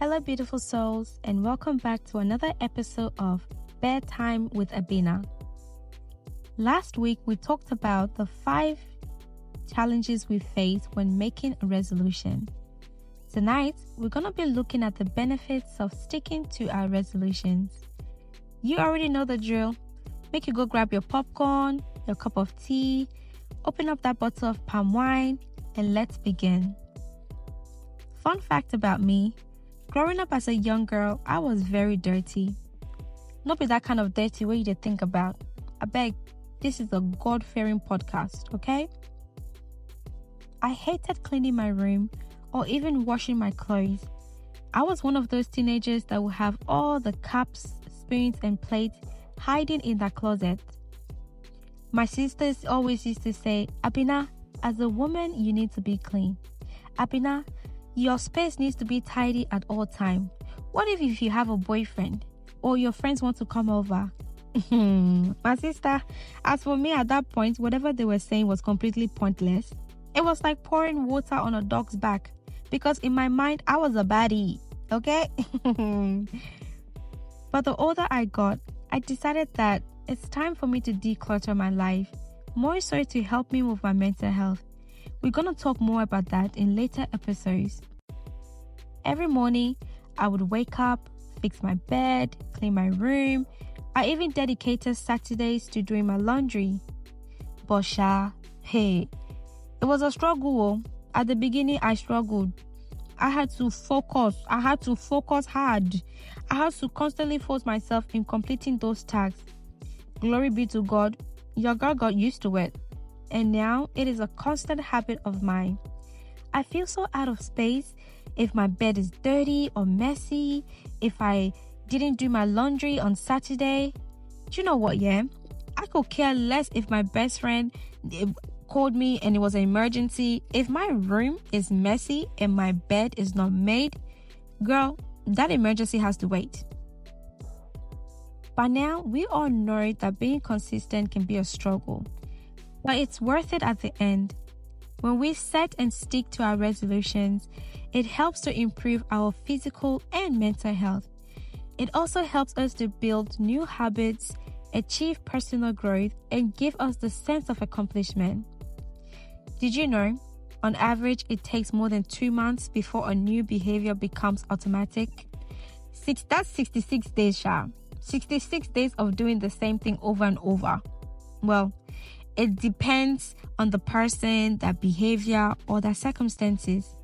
Hello, beautiful souls, and welcome back to another episode of Bedtime with Abena. Last week, we talked about the five challenges we face when making a resolution. Tonight, we're going to be looking at the benefits of sticking to our resolutions. You already know the drill. Make you go grab your popcorn, your cup of tea, open up that bottle of palm wine, and let's begin. Fun fact about me Growing up as a young girl, I was very dirty. Not be that kind of dirty where you think about. I beg, this is a God fearing podcast, okay? I hated cleaning my room or even washing my clothes. I was one of those teenagers that would have all the cups, spoons, and plates hiding in their closet. My sisters always used to say, Abena, as a woman, you need to be clean. Abena, your space needs to be tidy at all time. What if, if you have a boyfriend or your friends want to come over? My sister, as for me at that point, whatever they were saying was completely pointless. It was like pouring water on a dog's back because in my mind, I was a baddie, okay? but the older I got, I decided that it's time for me to declutter my life, more so to help me with my mental health. We're going to talk more about that in later episodes. Every morning, I would wake up, fix my bed, clean my room. I even dedicated Saturdays to doing my laundry. But Sha, hey, it was a struggle. Oh. At the beginning, I struggled. I had to focus. I had to focus hard. I had to constantly force myself in completing those tasks. Glory be to God, your girl got used to it and now it is a constant habit of mine. I feel so out of space if my bed is dirty or messy, if I didn't do my laundry on Saturday. Do you know what, yeah? I could care less if my best friend eh, called me and it was an emergency. If my room is messy and my bed is not made, girl, that emergency has to wait. By now, we all know that being consistent can be a struggle but it's worth it at the end. When we set and stick to our resolutions, it helps to improve our physical and mental health. It also helps us to build new habits, achieve personal growth, and give us the sense of accomplishment. Did you know? On average, it takes more than two months before a new behavior becomes automatic. Six, that's 66 days, Sha. 66 days of doing the same thing over and over. Well, it depends on the person, their behavior, or their circumstances.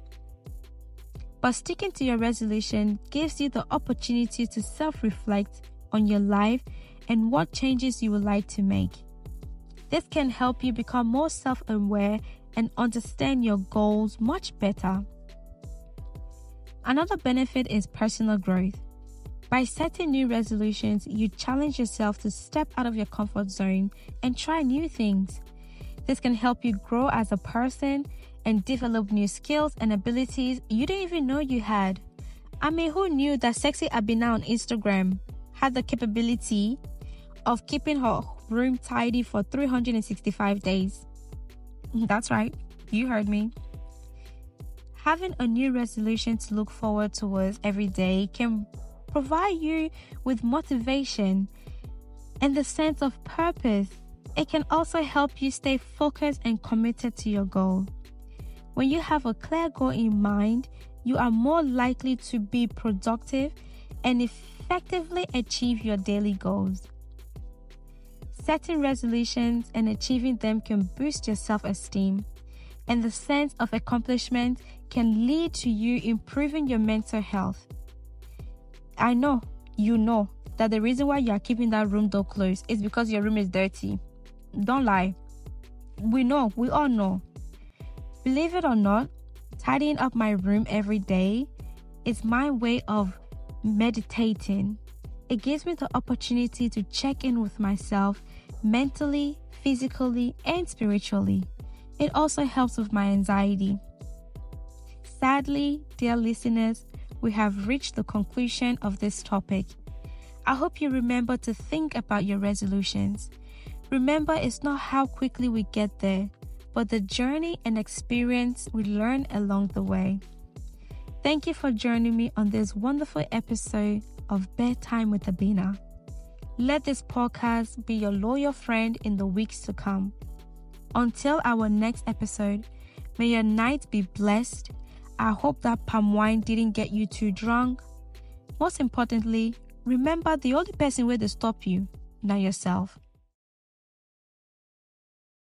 But sticking to your resolution gives you the opportunity to self reflect on your life and what changes you would like to make. This can help you become more self aware and understand your goals much better. Another benefit is personal growth. By setting new resolutions, you challenge yourself to step out of your comfort zone and try new things. This can help you grow as a person and develop new skills and abilities you didn't even know you had. I mean, who knew that Sexy Abena on Instagram had the capability of keeping her room tidy for 365 days? That's right, you heard me. Having a new resolution to look forward towards every day can provide you with motivation and the sense of purpose. It can also help you stay focused and committed to your goal. When you have a clear goal in mind, you are more likely to be productive and effectively achieve your daily goals. Setting resolutions and achieving them can boost your self esteem, and the sense of accomplishment can lead to you improving your mental health. I know, you know, that the reason why you are keeping that room door closed is because your room is dirty. Don't lie. We know, we all know. Believe it or not, tidying up my room every day is my way of meditating. It gives me the opportunity to check in with myself mentally, physically, and spiritually. It also helps with my anxiety. Sadly, dear listeners, we have reached the conclusion of this topic. I hope you remember to think about your resolutions. Remember, it's not how quickly we get there, but the journey and experience we learn along the way. Thank you for joining me on this wonderful episode of Bedtime with Abena. Let this podcast be your loyal friend in the weeks to come. Until our next episode, may your night be blessed. I hope that palm wine didn't get you too drunk. Most importantly, remember the only person where to stop you, not yourself.